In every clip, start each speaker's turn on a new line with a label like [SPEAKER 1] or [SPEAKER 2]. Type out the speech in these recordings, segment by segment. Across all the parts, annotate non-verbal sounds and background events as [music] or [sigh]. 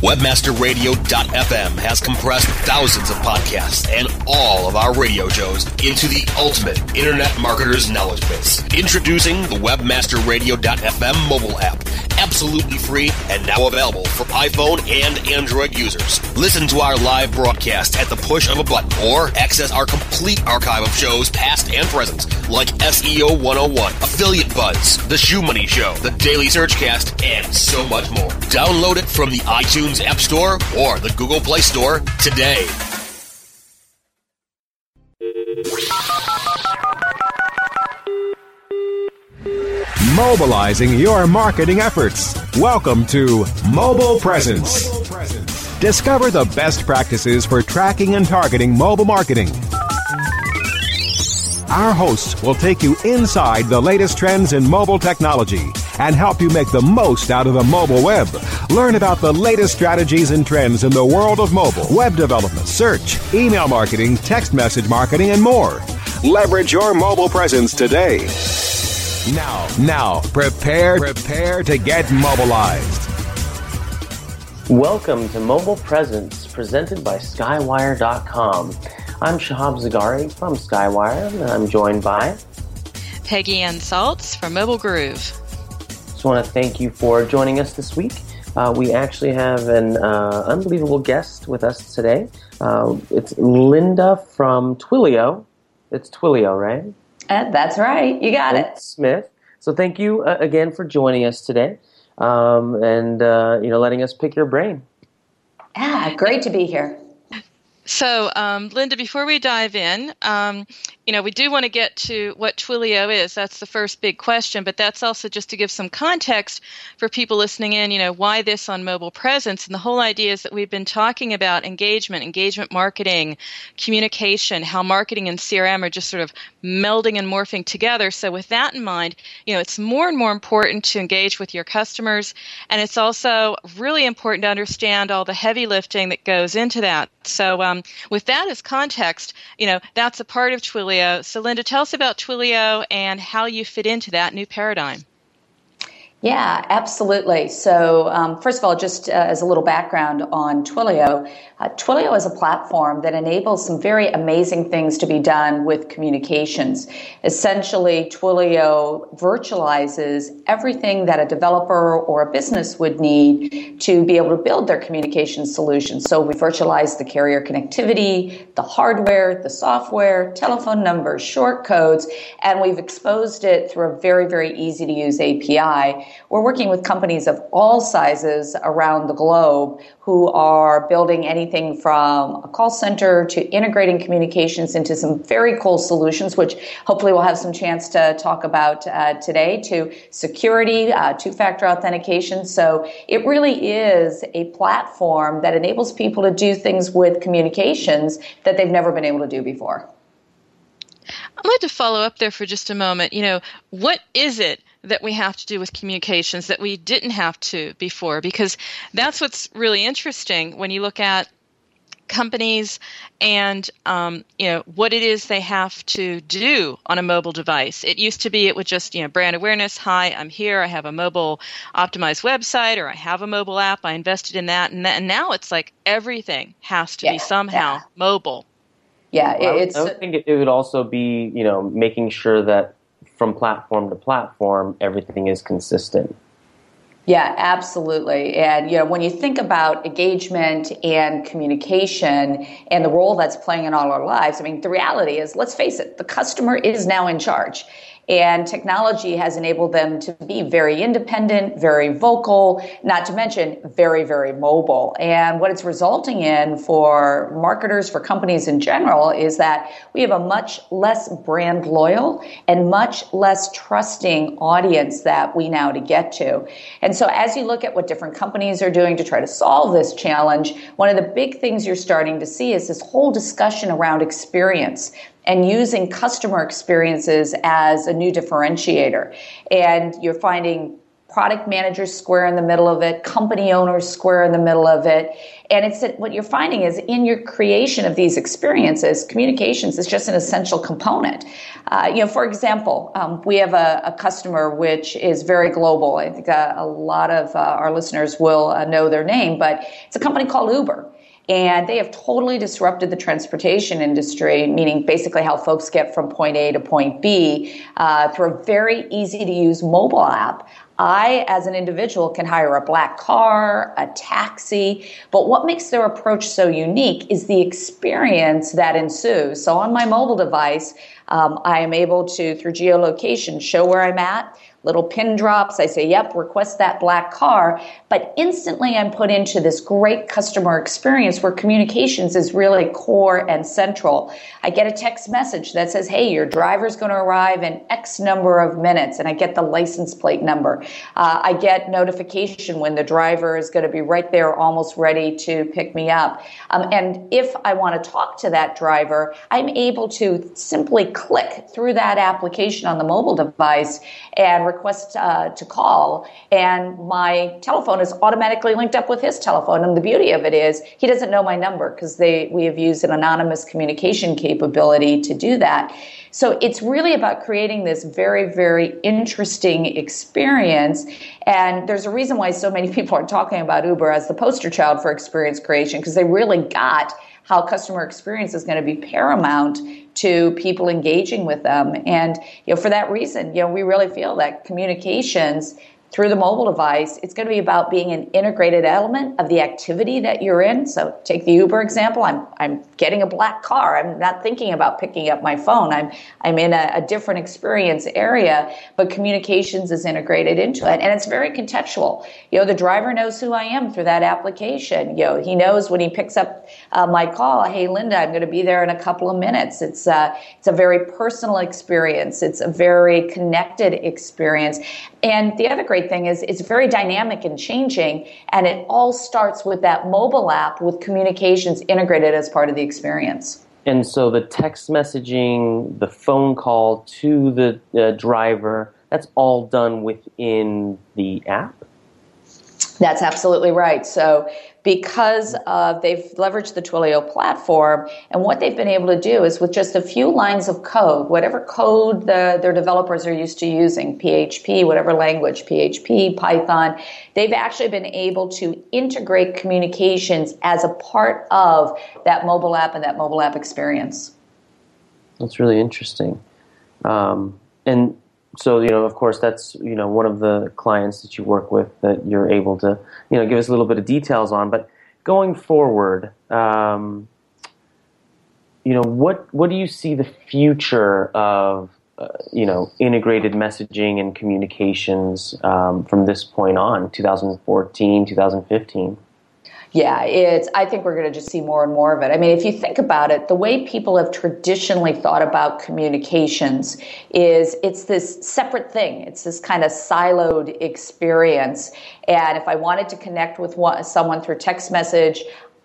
[SPEAKER 1] Webmasterradio.fm has compressed thousands of podcasts and all of our radio shows into the ultimate internet marketer's knowledge base. Introducing the Webmasterradio.fm mobile app, absolutely free and now available for iPhone and Android users. Listen to our live broadcast at the push of a button or access our complete archive of shows past and present like SEO 101, Affiliate Buzz, The Shoe Money Show, The Daily Searchcast, and so much more. Download it from the iTunes App Store or the Google Play Store today.
[SPEAKER 2] Mobilizing your marketing efforts. Welcome to Mobile Presence. Discover the best practices for tracking and targeting mobile marketing. Our hosts will take you inside the latest trends in mobile technology and help you make the most out of the mobile web. Learn about the latest strategies and trends in the world of mobile, web development, search, email marketing, text message marketing, and more. Leverage your mobile presence today. Now, now, prepare, prepare to get mobilized.
[SPEAKER 3] Welcome to Mobile Presence, presented by Skywire.com. I'm Shahab Zagari from Skywire, and I'm joined by
[SPEAKER 4] Peggy Ann Salz from Mobile Groove.
[SPEAKER 3] Just want to thank you for joining us this week. Uh, we actually have an uh, unbelievable guest with us today. Uh, it's Linda from Twilio. It's Twilio, right?
[SPEAKER 5] Uh, that's right. You got it.
[SPEAKER 3] Smith. So thank you uh, again for joining us today, um, and uh, you know, letting us pick your brain.
[SPEAKER 5] Yeah, great to be here.
[SPEAKER 4] So, um, Linda, before we dive in, um, you know, we do want to get to what Twilio is. That's the first big question, but that's also just to give some context for people listening in, you know, why this on mobile presence. And the whole idea is that we've been talking about engagement, engagement marketing, communication, how marketing and CRM are just sort of melding and morphing together. So, with that in mind, you know, it's more and more important to engage with your customers. And it's also really important to understand all the heavy lifting that goes into that. So, um, with that as context, you know, that's a part of Twilio so, Linda, tell us about Twilio and how you fit into that new paradigm.
[SPEAKER 5] Yeah, absolutely. So, um, first of all, just uh, as a little background on Twilio, uh, Twilio is a platform that enables some very amazing things to be done with communications. Essentially, Twilio virtualizes everything that a developer or a business would need to be able to build their communication solutions. So, we virtualize the carrier connectivity, the hardware, the software, telephone numbers, short codes, and we've exposed it through a very, very easy to use API we're working with companies of all sizes around the globe who are building anything from a call center to integrating communications into some very cool solutions, which hopefully we'll have some chance to talk about uh, today, to security, uh, two factor authentication. So it really is a platform that enables people to do things with communications that they've never been able to do before.
[SPEAKER 4] I'd like to follow up there for just a moment. You know, what is it that we have to do with communications that we didn't have to before because that's what's really interesting when you look at companies and um, you know what it is they have to do on a mobile device. It used to be it would just you know brand awareness. Hi, I'm here. I have a mobile optimized website, or I have a mobile app. I invested in that, and, that, and now it's like everything has to yeah, be somehow yeah. mobile.
[SPEAKER 5] Yeah,
[SPEAKER 3] well, it's. I would think it would also be you know making sure that from platform to platform everything is consistent.
[SPEAKER 5] Yeah, absolutely. And you know, when you think about engagement and communication and the role that's playing in all our lives, I mean, the reality is, let's face it, the customer is now in charge. And technology has enabled them to be very independent, very vocal, not to mention very, very mobile. And what it's resulting in for marketers, for companies in general, is that we have a much less brand loyal and much less trusting audience that we now to get to. And so as you look at what different companies are doing to try to solve this challenge, one of the big things you're starting to see is this whole discussion around experience and using customer experiences as a new differentiator. And you're finding product managers square in the middle of it, company owners square in the middle of it. And it's what you're finding is in your creation of these experiences, communications is just an essential component. Uh, you know, for example, um, we have a, a, customer which is very global. I think a, uh, a lot of uh, our listeners will uh, know their name, but it's a company called Uber. And they have totally disrupted the transportation industry, meaning basically how folks get from point A to point B uh, through a very easy to use mobile app. I, as an individual, can hire a black car, a taxi, but what makes their approach so unique is the experience that ensues. So on my mobile device, um, I am able to, through geolocation, show where I'm at, little pin drops. I say, yep, request that black car. But instantly I'm put into this great customer experience where communications is really core and central. I get a text message that says, hey, your driver's going to arrive in X number of minutes. And I get the license plate number. Uh, I get notification when the driver is going to be right there almost ready to pick me up. Um, and if I want to talk to that driver, I'm able to simply click through that application on the mobile device and request uh, to call, and my telephone is automatically linked up with his telephone. And the beauty of it is he doesn't know my number because we have used an anonymous communication capability to do that. So it's really about creating this very, very interesting experience. And there's a reason why so many [laughs] people are talking about Uber as the poster child for experience creation because they really got how customer experience is going to be paramount to people engaging with them. And you know, for that reason, you know, we really feel that communications through the mobile device, it's going to be about being an integrated element of the activity that you're in. So take the Uber example. I'm, I'm getting a black car. I'm not thinking about picking up my phone. I'm, I'm in a, a different experience area, but communications is integrated into it. And it's very contextual. You know, the driver knows who I am through that application. You know, he knows when he picks up uh, my call, hey, Linda, I'm going to be there in a couple of minutes. It's, uh, it's a very personal experience. It's a very connected experience. And the other great thing is it's very dynamic and changing, and it all starts with that mobile app with communications integrated as part of the experience.
[SPEAKER 3] And so the text messaging, the phone call to the uh, driver, that's all done within the app?
[SPEAKER 5] That's absolutely right. So because they've leveraged the Twilio platform and what they've been able to do is with just a few lines of code, whatever code the, their developers are used to using, PHP, whatever language, PHP, Python, they've actually been able to integrate communications as a part of that mobile app and that mobile app experience.
[SPEAKER 3] That's really interesting. Um, and so you know of course that's you know one of the clients that you work with that you're able to you know give us a little bit of details on. But going forward um, you know what what do you see the future of uh, you know integrated messaging and communications um, from this point on 2014 2015
[SPEAKER 5] yeah, it's. I think we're going to just see more and more of it. I mean, if you think about it, the way people have traditionally thought about communications is it's this separate thing. It's this kind of siloed experience. And if I wanted to connect with one, someone through text message,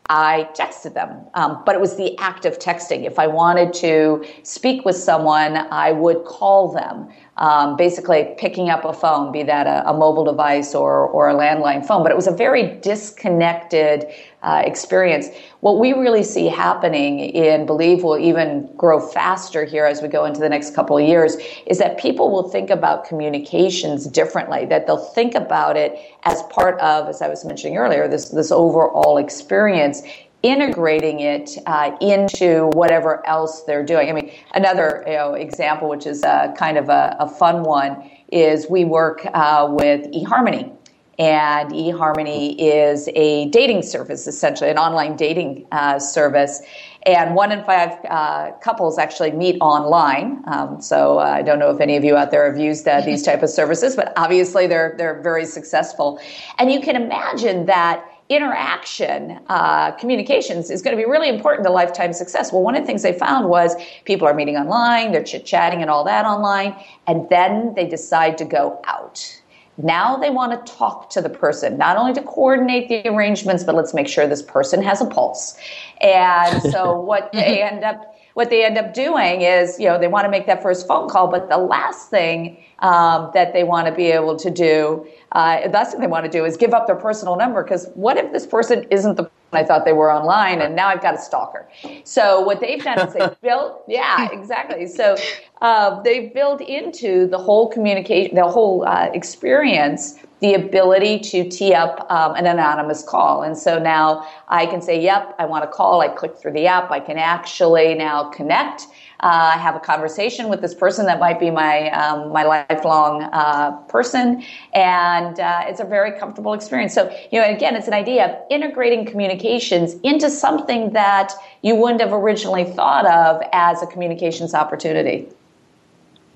[SPEAKER 5] I texted them, um, but it was the act of texting. If I wanted to speak with someone, I would call them. Um, basically picking up a phone, be that a, a, mobile device or, or a landline phone. But it was a very disconnected uh, experience. What we really see happening in believe will even grow faster here as we go into the next couple of years is that people will think about communications differently, that they'll think about it as part of, as I was mentioning earlier, this, this overall experience integrating it uh, into whatever else they're doing. I mean, another you know, example, which is uh, kind of a, a, fun one, is we work uh, with eHarmony. And eHarmony is a dating service, essentially, an online dating uh, service. And one in five uh, couples actually meet online. Um, so uh, I don't know if any of you out there have used these type of services, but obviously they're they're very successful. And you can imagine that interaction, uh, communications is going to be really important to lifetime success. Well, one of the things they found was people are meeting online, they're chit chatting and all that online, and then they decide to go out. Now they want to talk to the person, not only to coordinate the arrangements, but let's make sure this person has a pulse. And so [laughs] what they end up what they end up doing is, you know, they want to make that first phone call, but the last thing um, that they want to be able to do, uh, that's what they want to do, is give up their personal number. Because what if this person isn't the I thought they were online, and now I've got a stalker. So what they've done is they've built, yeah, exactly. So uh, they've built into the whole communication, the whole uh, experience, the ability to tee up um, an anonymous call. And so now I can say, yep, I want to call. I click through the app. I can actually now connect uh, have a conversation with this person that might be my um, my lifelong uh, person, and uh, it's a very comfortable experience. So you know, again, it's an idea of integrating communications into something that you wouldn't have originally thought of as a communications opportunity.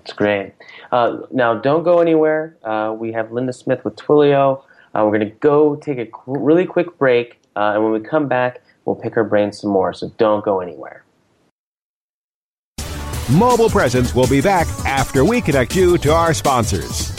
[SPEAKER 3] It's great. Uh, now, don't go anywhere. Uh, we have Linda Smith with Twilio. Uh, we're going to go take a really quick break, and when we come back, we'll pick our brains some more. So don't go anywhere.
[SPEAKER 2] Mobile Presence will be back after we connect you to our sponsors.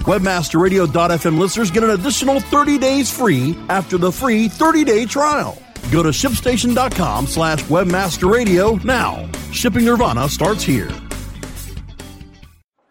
[SPEAKER 6] Webmasterradio.fm listeners get an additional 30 days free after the free 30-day trial. Go to shipstation.com slash webmasterradio now. Shipping Nirvana starts here.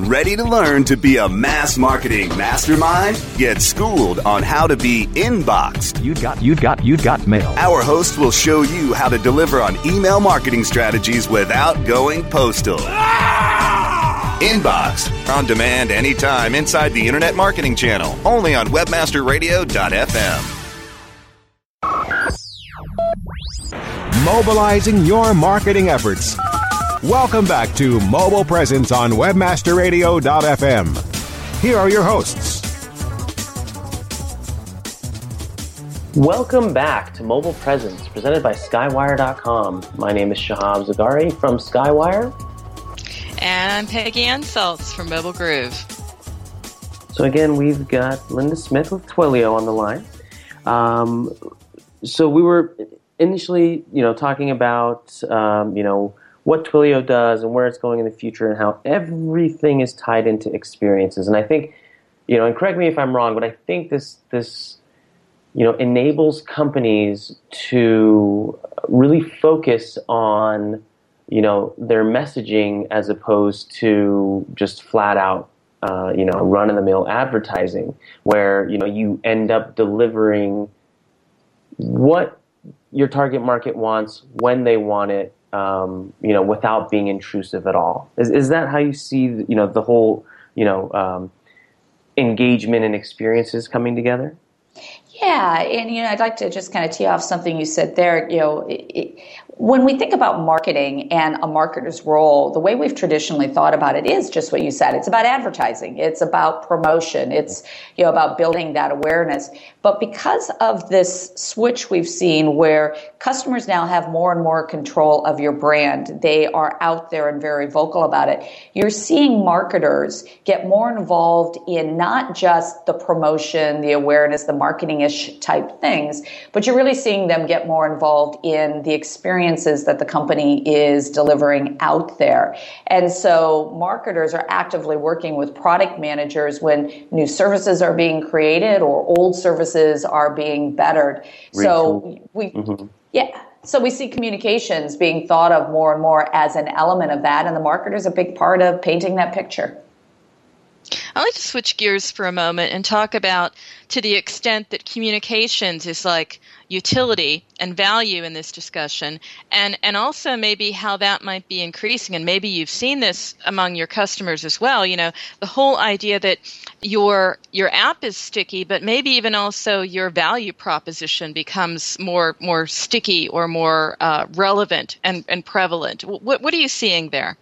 [SPEAKER 7] Ready to learn to be a mass marketing mastermind? Get schooled on how to be inboxed.
[SPEAKER 8] You got you got you got mail.
[SPEAKER 7] Our host will show you how to deliver on email marketing strategies without going postal. Ah! Inbox on demand anytime inside the Internet Marketing Channel, only on webmasterradio.fm.
[SPEAKER 2] Mobilizing your marketing efforts Welcome back to Mobile Presence on WebmasterRadio.fm. Here are your hosts.
[SPEAKER 3] Welcome back to Mobile Presence, presented by Skywire.com. My name is Shahab Zagari from Skywire.
[SPEAKER 4] And I'm Peggy Ann Salz from Mobile Groove.
[SPEAKER 3] So again, we've got Linda Smith with Twilio on the line. Um, so we were initially, you know, talking about, um, you know, what Twilio does and where it's going in the future and how everything is tied into experiences. And I think, you know, and correct me if I'm wrong, but I think this this you know enables companies to really focus on you know their messaging as opposed to just flat out uh, you know run of the mill advertising where you know you end up delivering what your target market wants when they want it um, you know, without being intrusive at all. Is, is that how you see, you know, the whole, you know, um, engagement and experiences coming together?
[SPEAKER 5] Yeah, and you know, I'd like to just kind of tee off something you said there. You know, it, when we think about marketing and a marketer's role, the way we've traditionally thought about it is just what you said. It's about advertising. It's about promotion. It's you know about building that awareness. But because of this switch we've seen where customers now have more and more control of your brand, they are out there and very vocal about it. You're seeing marketers get more involved in not just the promotion, the awareness, the marketing ish type things, but you're really seeing them get more involved in the experiences that the company is delivering out there. And so marketers are actively working with product managers when new services are being created or old services are being bettered. So we, mm-hmm. yeah. So we see communications being thought of more and more as an element of that, and the marketer is a big part of painting that picture.
[SPEAKER 4] I'd like to switch gears for a moment and talk about to the extent that communications is like utility and value in this discussion and and also maybe how that might be increasing and maybe you've seen this among your customers as well you know the whole idea that your your app is sticky but maybe even also your value proposition becomes more more sticky or more uh, relevant and and prevalent. What what are you seeing there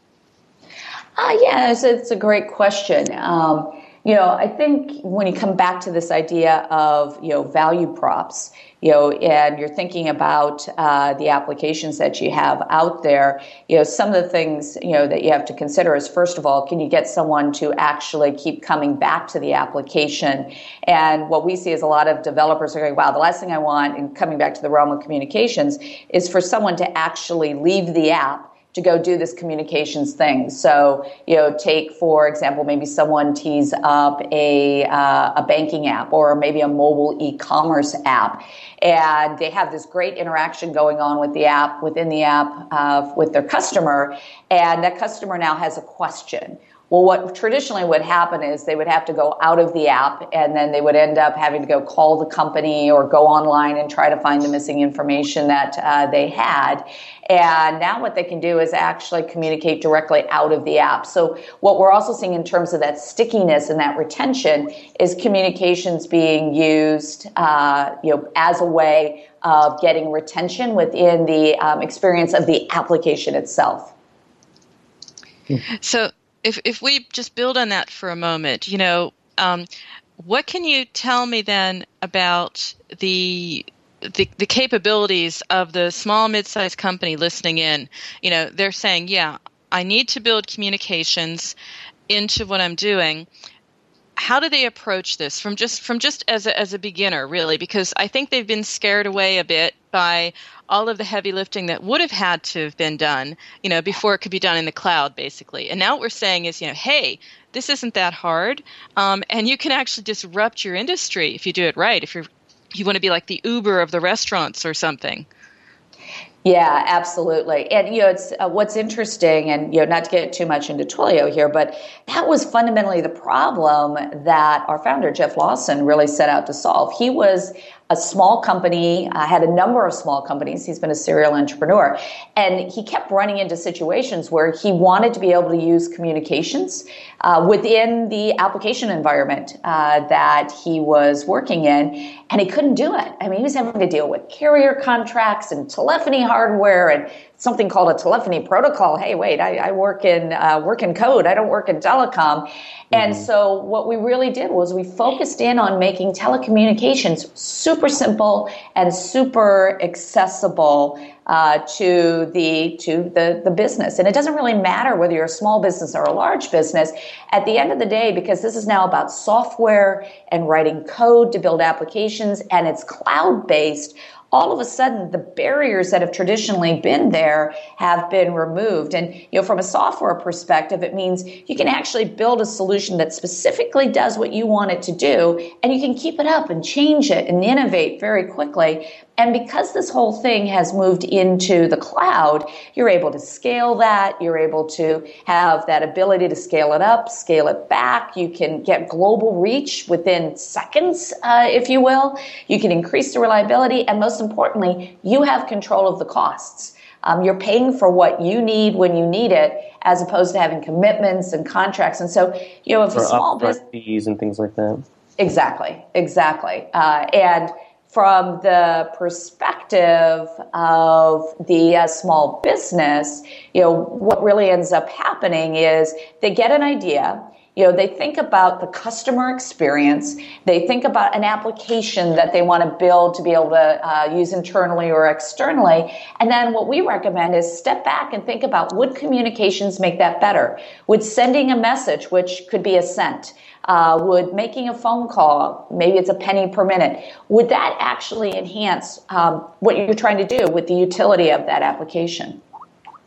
[SPEAKER 5] uh, yeah, it's, it's a great question. Um, you know, I think when you come back to this idea of, you know, value props, you know, and you're thinking about uh, the applications that you have out there, you know, some of the things, you know, that you have to consider is first of all, can you get someone to actually keep coming back to the application? And what we see is a lot of developers are going, wow, the last thing I want in coming back to the realm of communications is for someone to actually leave the app to go do this communications thing. So, you know, take for example, maybe someone tees up a uh, a banking app or maybe a mobile e-commerce app, and they have this great interaction going on with the app within the app uh, with their customer, and that customer now has a question well, what traditionally would happen is they would have to go out of the app and then they would end up having to go call the company or go online and try to find the missing information that uh, they had. And now what they can do is actually communicate directly out of the app. So what we're also seeing in terms of that stickiness and that retention is communications being used, uh, you know, as a way of getting retention within the um, experience of the application itself.
[SPEAKER 4] So if if we just build on that for a moment, you know, um, what can you tell me then about the the, the capabilities of the small mid-sized company listening in? You know they're saying yeah i need to build communications into what i'm doing. How do they approach this from just from just as a, as a beginner really? Because i think they've been scared away a bit by all of the heavy lifting that would have had to have been done, you know, before it could be done in the cloud, basically. And now what we're saying is, you know, hey, this isn't that hard, um, and you can actually disrupt your industry if you do it right. If you're you want to be like the Uber of the restaurants or something.
[SPEAKER 5] Yeah, absolutely. And you know, it's uh, what's interesting, and you know, not to get too much into Twilio here, but that was fundamentally the problem that our founder Jeff Lawson really set out to solve. He was a small company, uh, had a number of small companies. He's been a serial entrepreneur. And he kept running into situations where he wanted to be able to use communications uh, within the application environment uh, that he was working in, and he couldn't do it. I mean, he was having to deal with carrier contracts and telephony hardware and something called a telephony protocol. Hey, wait, I, I work in uh, work in code. I don't work in telecom. And mm-hmm. so what we really did was we focused in on making telecommunications super simple and super accessible uh, to the to the the business. And it doesn't really matter whether you're a small business or a large business. At the end of the day, because this is now about software and writing code to build applications, and it's cloud based all of a sudden the barriers that have traditionally been there have been removed. And you know, from a software perspective, it means you can actually build a solution that specifically does what you want it to do, and you can keep it up and change it and innovate very quickly. And because this whole thing has moved into the cloud, you're able to scale that. You're able to have that ability to scale it up, scale it back. You can get global reach within seconds, uh, if you will. You can increase the reliability. And most importantly, you have control of the costs. Um, you're paying for what you need when you need it, as opposed to having commitments and contracts. And so, you know, if a small business
[SPEAKER 3] fees and things like that.
[SPEAKER 5] Exactly, exactly. Uh, and from the perspective of the uh, small business, you know, what really ends up happening is they get an idea. You know, they think about the customer experience. They think about an application that they want to build to be able to uh, use internally or externally. And then what we recommend is step back and think about would communications make that better? Would sending a message, which could be a sent, uh, would making a phone call, maybe it's a penny per minute, would that actually enhance um, what you're trying to do with the utility of that application?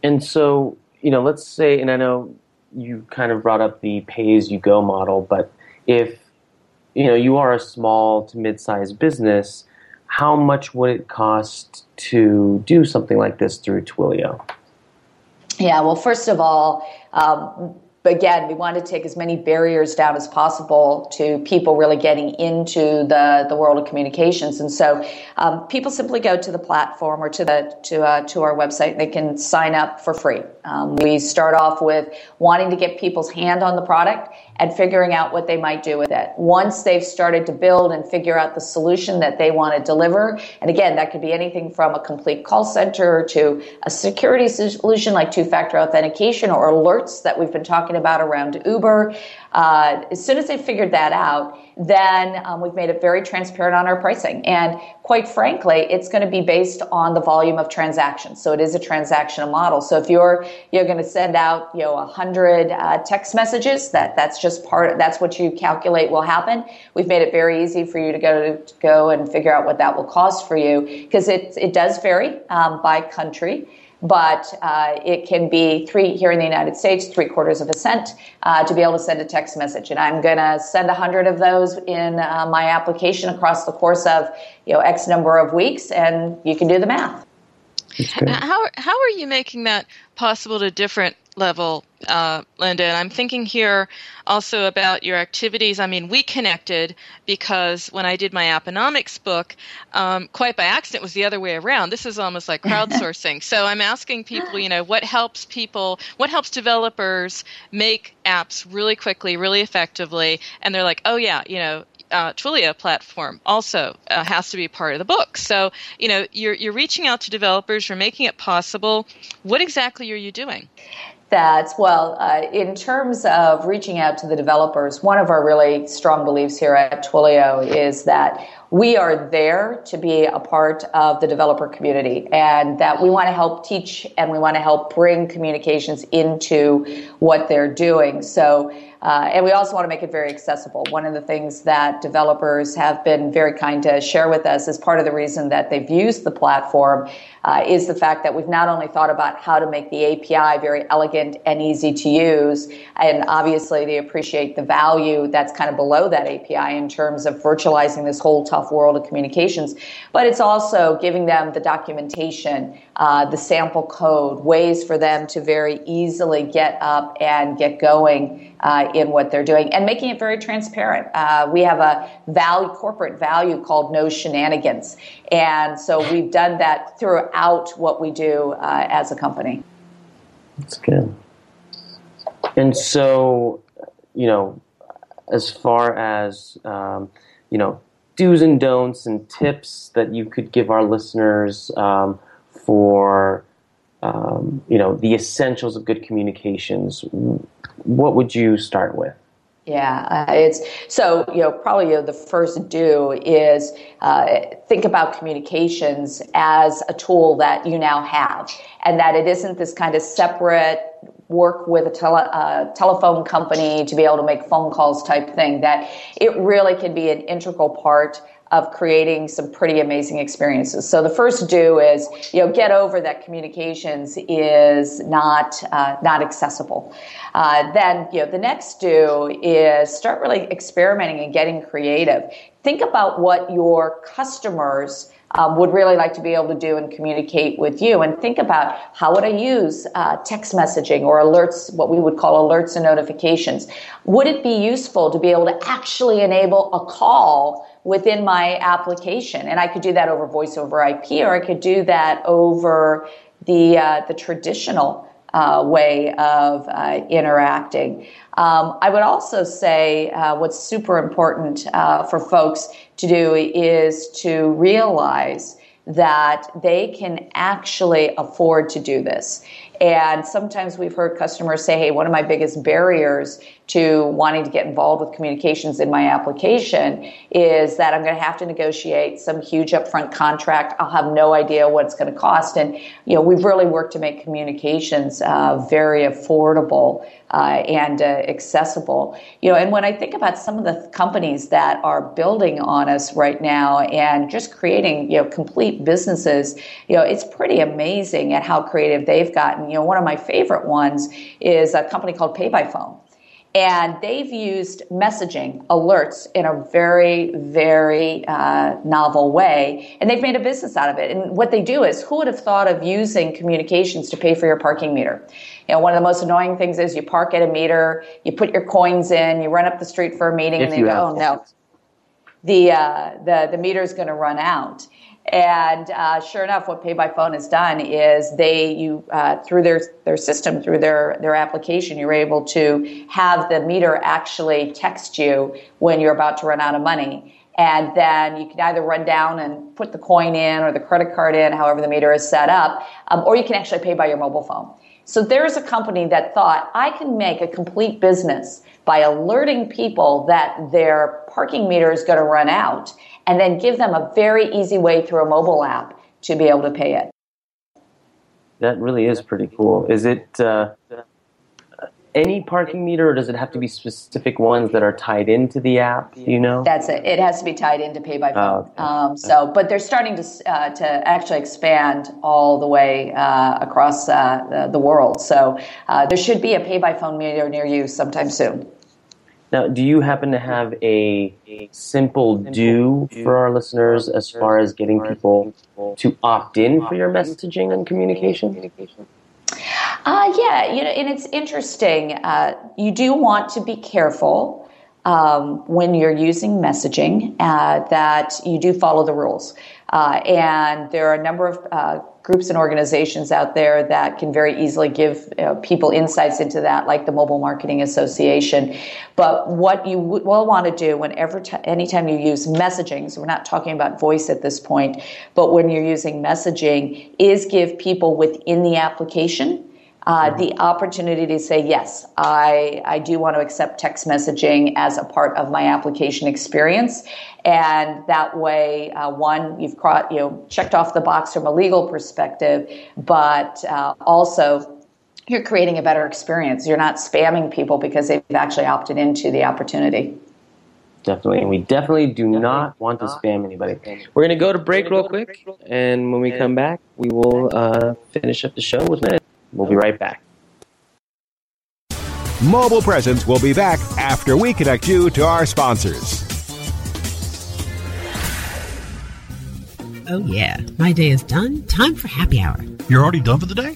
[SPEAKER 3] And so, you know, let's say, and I know you kind of brought up the pay as you go model, but if, you know, you are a small to mid sized business, how much would it cost to do something like this through Twilio?
[SPEAKER 5] Yeah, well, first of all, um, again, we want to take as many barriers down as possible to people really getting into the, the world of communications. And so um, people simply go to the platform or to the to uh, to our website. They can sign up for free. Um, we start off with wanting to get people's hand on the product and figuring out what they might do with it. Once they've started to build and figure out the solution that they want to deliver, and again, that could be anything from a complete call center to a security solution like two-factor authentication or alerts that we've been talking about around Uber. Uh, as soon as they figured that out, then um, we've made it very transparent on our pricing. And quite frankly, it's going to be based on the volume of transactions. So it is a transactional model. So if you're you're going to send out you know a hundred uh, text messages, that that's just part. That's what you calculate will happen. We've made it very easy for you to go to, to go and figure out what that will cost for you because it it does vary um, by country but uh, it can be three here in the United States, three quarters of a cent uh, to be able to send a text message. And I'm going to send a hundred of those in uh, my application across the course of you know X number of weeks, and you can do the math.
[SPEAKER 4] How how are you making that possible to different level, uh, Linda. And I'm thinking here also about your activities. I mean, we connected because when I did my Apponomics book, um, quite by accident, was the other way around. This is almost like crowdsourcing. [laughs] so I'm asking people, you know, what helps people, what helps developers make apps really quickly, really effectively? And they're like, oh, yeah, you know, uh, Twilio platform also uh, has to be part of the book. So, you know, you're, you're reaching out to developers, you're making it possible. What exactly are you doing?
[SPEAKER 5] That's well, uh, in terms of reaching out to the developers, one of our really strong beliefs here at Twilio is that we are there to be a part of the developer community and that we want to help teach and we want to help bring communications into what they're doing. So, uh, and we also want to make it very accessible. One of the things that developers have been very kind to share with us as part of the reason that they've used the platform uh, is the fact that we've not only thought about how to make the API very elegant and easy to use, and obviously they appreciate the value that's kind of below that API in terms of virtualizing this whole tough world of communications, but it's also giving them the documentation, uh, the sample code, ways for them to very easily get up and get going uh, in what they're doing, and making it very transparent. Uh, we have a value, corporate value called no shenanigans, and so we've done that throughout what we do uh, as a company.
[SPEAKER 3] That's good. And so, you know, as far as um, you know, do's and don'ts and tips that you could give our listeners um, for um, you know the essentials of good communications what would you start with
[SPEAKER 5] Yeah, uh, it's so you know probably you know, the first do is uh, think about communications as a tool that you now have, and that it isn't this kind of separate work with a tele, uh, telephone company to be able to make phone calls type thing. That it really can be an integral part of creating some pretty amazing experiences. So the first do is you know get over that communications is not uh, not accessible. Uh, then you know the next do is start really experimenting and getting creative. Think about what your customers um, would really like to be able to do and communicate with you. And think about how would I use uh, text messaging or alerts, what we would call alerts and notifications. Would it be useful to be able to actually enable a call within my application? And I could do that over voice over IP, or I could do that over the uh, the traditional uh, way of uh, interacting. Um, I would also say uh, what's super important uh, for folks to do is to realize that they can actually afford to do this. And sometimes we've heard customers say, hey, one of my biggest barriers to wanting to get involved with communications in my application is that I'm going to have to negotiate some huge upfront contract. I'll have no idea what it's going to cost. And, you know, we've really worked to make communications uh, very affordable uh, and uh, accessible. You know, and when I think about some of the companies that are building on us right now and just creating, you know, complete businesses, you know, it's pretty amazing at how creative they've gotten. You know, one of my favorite ones is a company called Pay by Phone. And they've used messaging alerts in a very, very uh, novel way. And they've made a business out of it. And what they do is, who would have thought of using communications to pay for your parking meter? You know, one of the most annoying things is you park at a meter, you put your coins in, you run up the street for a meeting, if and they go, oh, no, the, uh, the, the meter is going to run out. And uh, sure enough, what Pay by Phone has done is they you uh, through their their system through their their application, you're able to have the meter actually text you when you're about to run out of money. And then you can either run down and put the coin in or the credit card in, however the meter is set up, um, or you can actually pay by your mobile phone. So there's a company that thought I can make a complete business by alerting people that their parking meter is going to run out and then give them a very easy way through a mobile app to be able to pay it.
[SPEAKER 3] That really is pretty cool. Is it uh, any parking meter, or does it have to be specific ones that are tied into the app? You know?
[SPEAKER 5] That's it. It has to be tied into Pay by Phone. Oh, okay. um, so, but they're starting to uh, to actually expand all the way uh, across uh, the, the, world. So uh, there should be a Pay by Phone meter near you sometime soon.
[SPEAKER 3] Now, do you happen to have a simple do for our listeners as far as getting people to opt in for your messaging and communication?
[SPEAKER 5] Uh, yeah, you know, and it's interesting. Uh, you do want to be careful um, when you're using messaging uh, that you do follow the rules. Uh, and there are a number of uh, groups and organizations out there that can very easily give you know, people insights into that, like the Mobile Marketing Association. But what you will want to do whenever, t- anytime you use messaging, so we're not talking about voice at this point, but when you're using messaging, is give people within the application uh, the opportunity to say, yes, I, I do want to accept text messaging as a part of my application experience. And that way, uh, one, you've you know, checked off the box from a legal perspective, but uh, also you're creating a better experience. You're not spamming people because they've actually opted into the opportunity.
[SPEAKER 3] Definitely. And we definitely do not want to spam anybody. We're going to go to break real quick. And when we come back, we will uh, finish up the show with Ned. We'll be right back.
[SPEAKER 2] Mobile Presence will be back after we connect you to our sponsors.
[SPEAKER 9] Oh, yeah. My day is done. Time for happy hour.
[SPEAKER 6] You're already done for the day?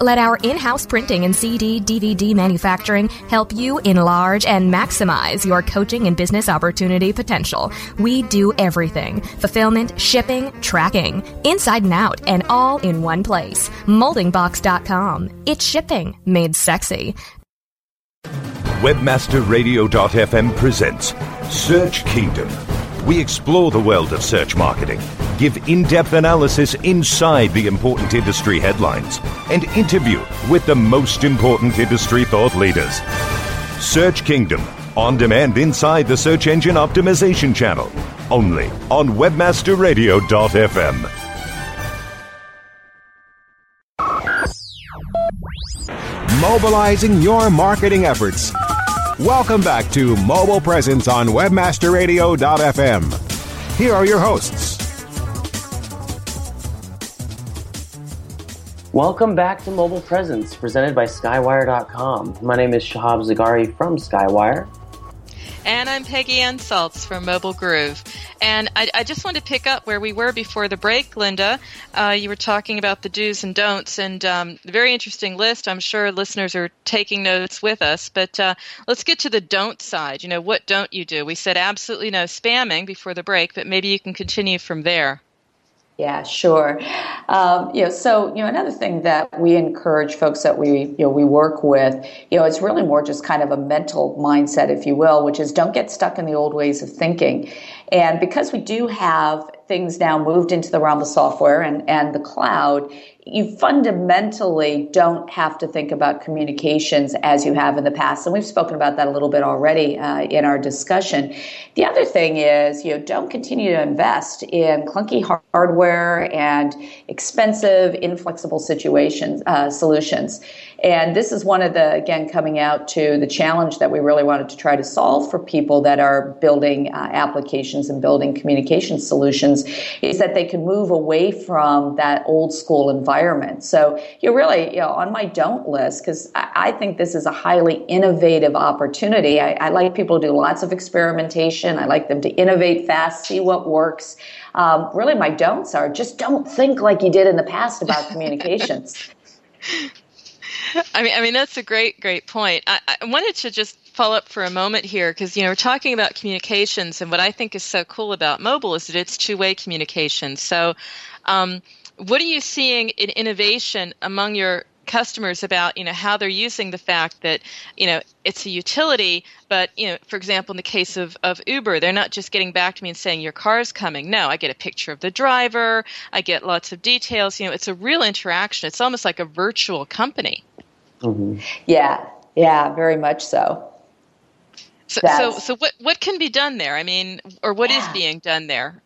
[SPEAKER 10] let our in house printing and CD, DVD manufacturing help you enlarge and maximize your coaching and business opportunity potential. We do everything fulfillment, shipping, tracking, inside and out, and all in one place. Moldingbox.com. It's shipping made sexy.
[SPEAKER 2] Webmasterradio.fm presents Search Kingdom. We explore the world of search marketing, give in depth analysis inside the important industry headlines, and interview with the most important industry thought leaders. Search Kingdom, on demand inside the Search Engine Optimization channel, only on WebmasterRadio.fm. Mobilizing your marketing efforts. Welcome back to Mobile Presence on WebmasterRadio.fm. Here are your hosts.
[SPEAKER 3] Welcome back to Mobile Presence, presented by Skywire.com. My name is Shahab Zargari from Skywire.
[SPEAKER 4] And I'm Peggy Anne Salz from Mobile Groove. And I, I, just wanted to pick up where we were before the break, Linda. Uh, you were talking about the do's and don'ts, and um, very interesting list. I'm sure listeners are taking notes with us. But uh, let's get to the don't side. You know, what don't you do? We said absolutely no spamming before the break, but maybe you can continue from there.
[SPEAKER 5] Yeah, sure. Um, you know, so you know, another thing that we encourage folks that we you know we work with, you know, it's really more just kind of a mental mindset, if you will, which is don't get stuck in the old ways of thinking. And because we do have things now moved into the realm of software and, and the cloud, you fundamentally don't have to think about communications as you have in the past. And we've spoken about that a little bit already uh, in our discussion. The other thing is, you know, don't continue to invest in clunky hardware and expensive, inflexible situations, uh, solutions. And this is one of the, again, coming out to the challenge that we really wanted to try to solve for people that are building uh, applications and building communication solutions is that they can move away from that old school environment. So you're really, you know, on my don't list, because I, I, think this is a highly innovative opportunity. I, I, like people to do lots of experimentation. I like them to innovate fast, see what works. Um, really, my don'ts are just don't think like you did in the past about [laughs] communications. [laughs]
[SPEAKER 4] I mean, I mean that's a great, great point. I, I wanted to just follow up for a moment here because you know we're talking about communications, and what I think is so cool about mobile is that it's two-way communication. So, um, what are you seeing in innovation among your customers about you know how they're using the fact that you know it's a utility but you know for example in the case of, of uber they're not just getting back to me and saying your car's coming no i get a picture of the driver i get lots of details you know it's a real interaction it's almost like a virtual company
[SPEAKER 5] mm-hmm. yeah yeah very much so
[SPEAKER 4] so, so, so what what can be done there? I mean, or what yeah. is being done there?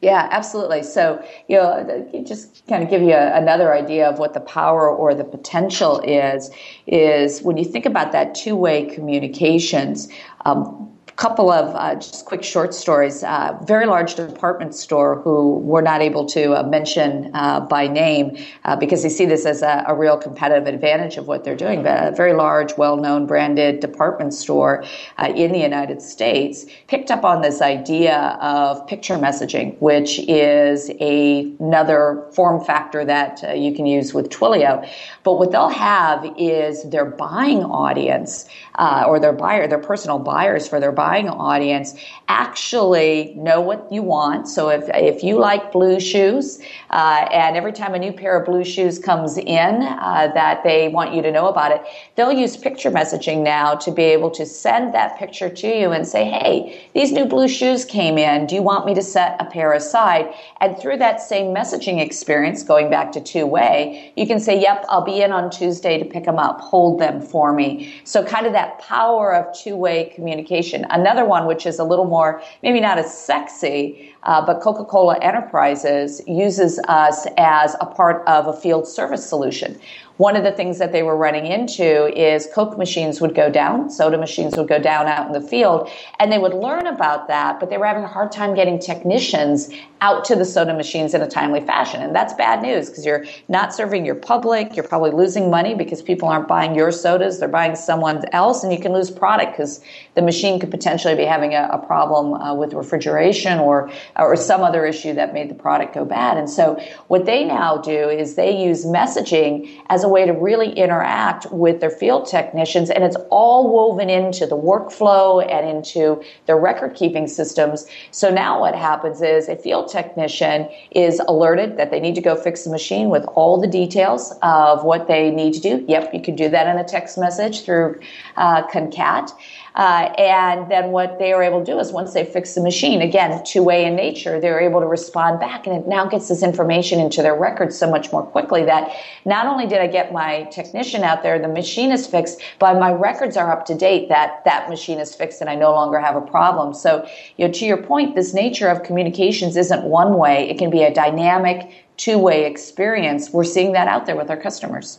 [SPEAKER 5] Yeah, absolutely. So, you know, just kind of give you a, another idea of what the power or the potential is, is when you think about that two way communications, um, couple of uh, just quick short stories. Uh, very large department store who we're not able to uh, mention uh, by name uh, because they see this as a, a, real competitive advantage of what they're doing. But a very large, well-known branded department store uh, in the United States picked up on this idea of picture messaging, which is a, another form factor that you can use with Twilio. But what they'll have is their buying audience or their buyer, their personal buyers for their buying audience actually know what you want. So if, if you like blue shoes, uh, and every time a new pair of blue shoes comes in uh, that they want you to know about it, they'll use picture messaging now to be able to send that picture to you and say, hey, these new blue shoes came in. Do you want me to set a pair aside? And through that same messaging experience, going back to two way, you can say, yep, I'll be in on Tuesday to pick them up. Hold them for me. So kind of that power of two way communication. Another one, which is a little more, maybe not as sexy, uh, but Coca Cola Enterprises uses us as a part of a field service solution one of the things that they were running into is Coke machines would go down, soda machines would go down out in the field, and they would learn about that, but they were having a hard time getting technicians out to the soda machines in a timely fashion. And that's bad news because you're not serving your public. You're probably losing money because people aren't buying your sodas. They're buying someone else and you can lose product because the machine could potentially be having a, a problem uh, with refrigeration or, or some other issue that made the product go bad. And so what they now do is they use messaging as a way to really interact with their field technicians and it's all woven into the workflow and into their record keeping systems. So now what happens is a field technician is alerted that they need to go fix the machine with all the details of what they need to do. Yep, you can do that in a text message through uh, Concat. Uh, and then what they are able to do is once they fix the machine, again, two way in nature, they're able to respond back and it now gets this information into their records so much more quickly that not only did I get my technician out there, the machine is fixed, but my records are up to date that that machine is fixed and I no longer have a problem. So, you know, to your point, this nature of communications isn't one way. It can be a dynamic two way experience. We're seeing that out there with our customers.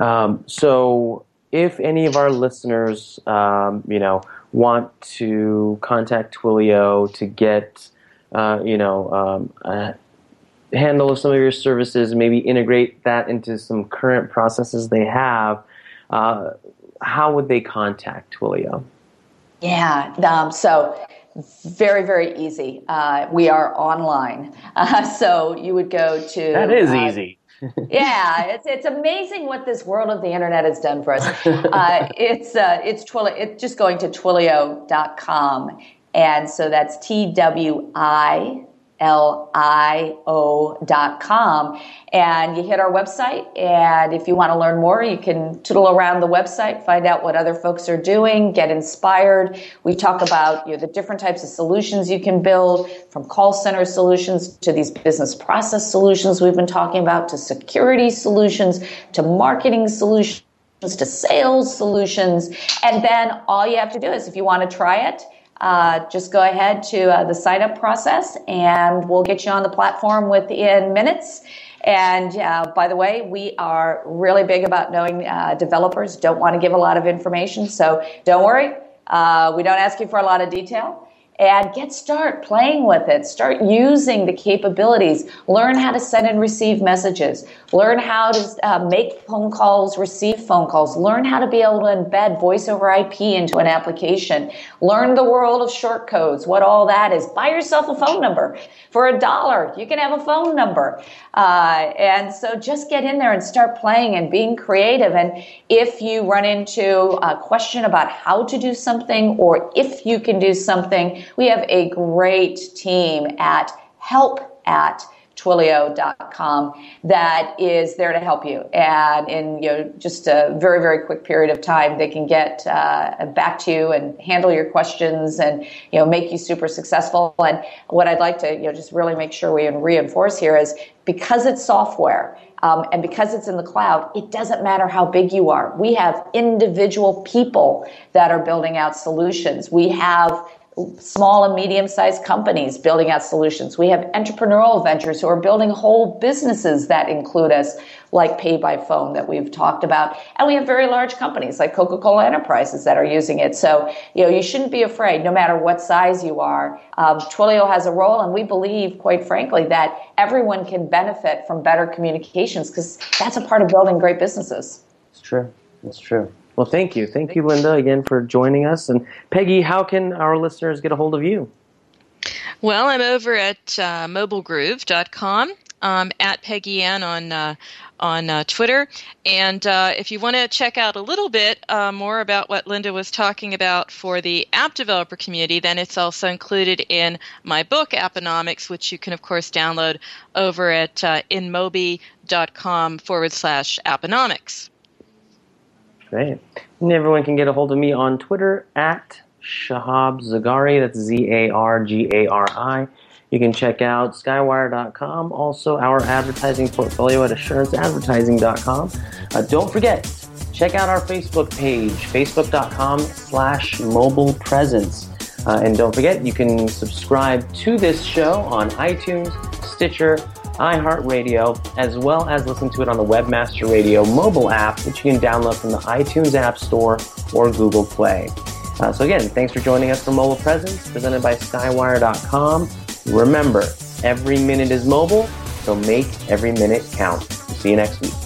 [SPEAKER 3] Um, so if any of our listeners, um, you know, want to contact Twilio to get, uh, you know, um, a handle of some of your services, maybe integrate that into some current processes they have, uh, how would they contact Twilio?
[SPEAKER 5] Yeah, um, so very very easy. Uh, we are online, uh, [laughs] so you would go to.
[SPEAKER 3] That is uh, easy
[SPEAKER 5] yeah, it's it's amazing what this world of the internet has done for us. Uh, [laughs] it's uh, it's Twilio. It's just going to twilio.com, and so that's T W I L-I-O dot com. And you hit our website. And if you want to learn more, you can tootle around the website, find out what other folks are doing, get inspired. We talk about you know, the different types of solutions you can build from call center solutions to these business process solutions we've been talking about to security solutions to marketing solutions to sales solutions. And then all you have to do is if you want to try it, uh, just go ahead to uh, the sign up process and we'll get you on the platform within minutes. And uh, by the way, we are really big about knowing uh, developers don't want to give a lot of information. So don't worry. Uh, we don't ask you for a lot of detail and get start playing with it. Start using the capabilities. Learn how to send and receive messages. Learn how to uh, make phone calls receive phone calls. Learn how to be able to embed voice over ip into an application. Learn the world of short codes what all that is. Buy yourself a phone number. For a dollar you can have a phone number. Uh, and so just get in there and start playing and being creative. And if you run into a question about how to do something or if you can do something we have a great team at help at twilio.com that is there to help you. And in you know just a very very quick period of time, they can get uh, back to you and handle your questions and you know make you super successful. And what I'd like to you know just really make sure we reinforce here is because it's software. Um, and because it's in the cloud, it doesn't matter how big you are. We have individual people that are building out solutions. We have small and medium sized companies building out solutions. We have entrepreneurial ventures who are building whole businesses that include us, like Pay by Phone that we've talked about. And we have very large companies like Coca Cola Enterprises that are using it. So, you know, you shouldn't be afraid no matter what size you are. Um, Twilio has a role, and we believe, quite frankly, that everyone can benefit from better communications because that's a part of building great businesses.
[SPEAKER 3] It's true. It's true. Well, thank you. Thank you, Linda, again for joining us. And Peggy, how can our listeners get a hold of you?
[SPEAKER 4] Well, I'm over at uh, mobilegroove.com, um, at Peggy Anne on uh, on uh, Twitter. And uh, if you want to check out a little bit uh, more about what Linda was talking about for the app developer community, then it's also included in my book, Apponomics, which you can, of course, download over at uh, inmobi.com forward slash apponomics.
[SPEAKER 3] Great. And everyone can get a hold of me on Twitter at Shahab Zargari. That's Z A R G A R I. You can check out skywire.com, also our advertising portfolio at assuranceadvertising.com. Uh, don't forget, check out our Facebook page, facebook.com slash mobile presence. Uh, and don't forget, you can subscribe to this show on iTunes, Stitcher, iHeartRadio, as well as listen to it on the Webmaster Radio mobile app, which you can download from the iTunes App Store or Google Play. Uh, so again, thanks for joining us for Mobile Presence, presented by Skywire.com. Remember, every minute is mobile, so make every minute count. See you next week.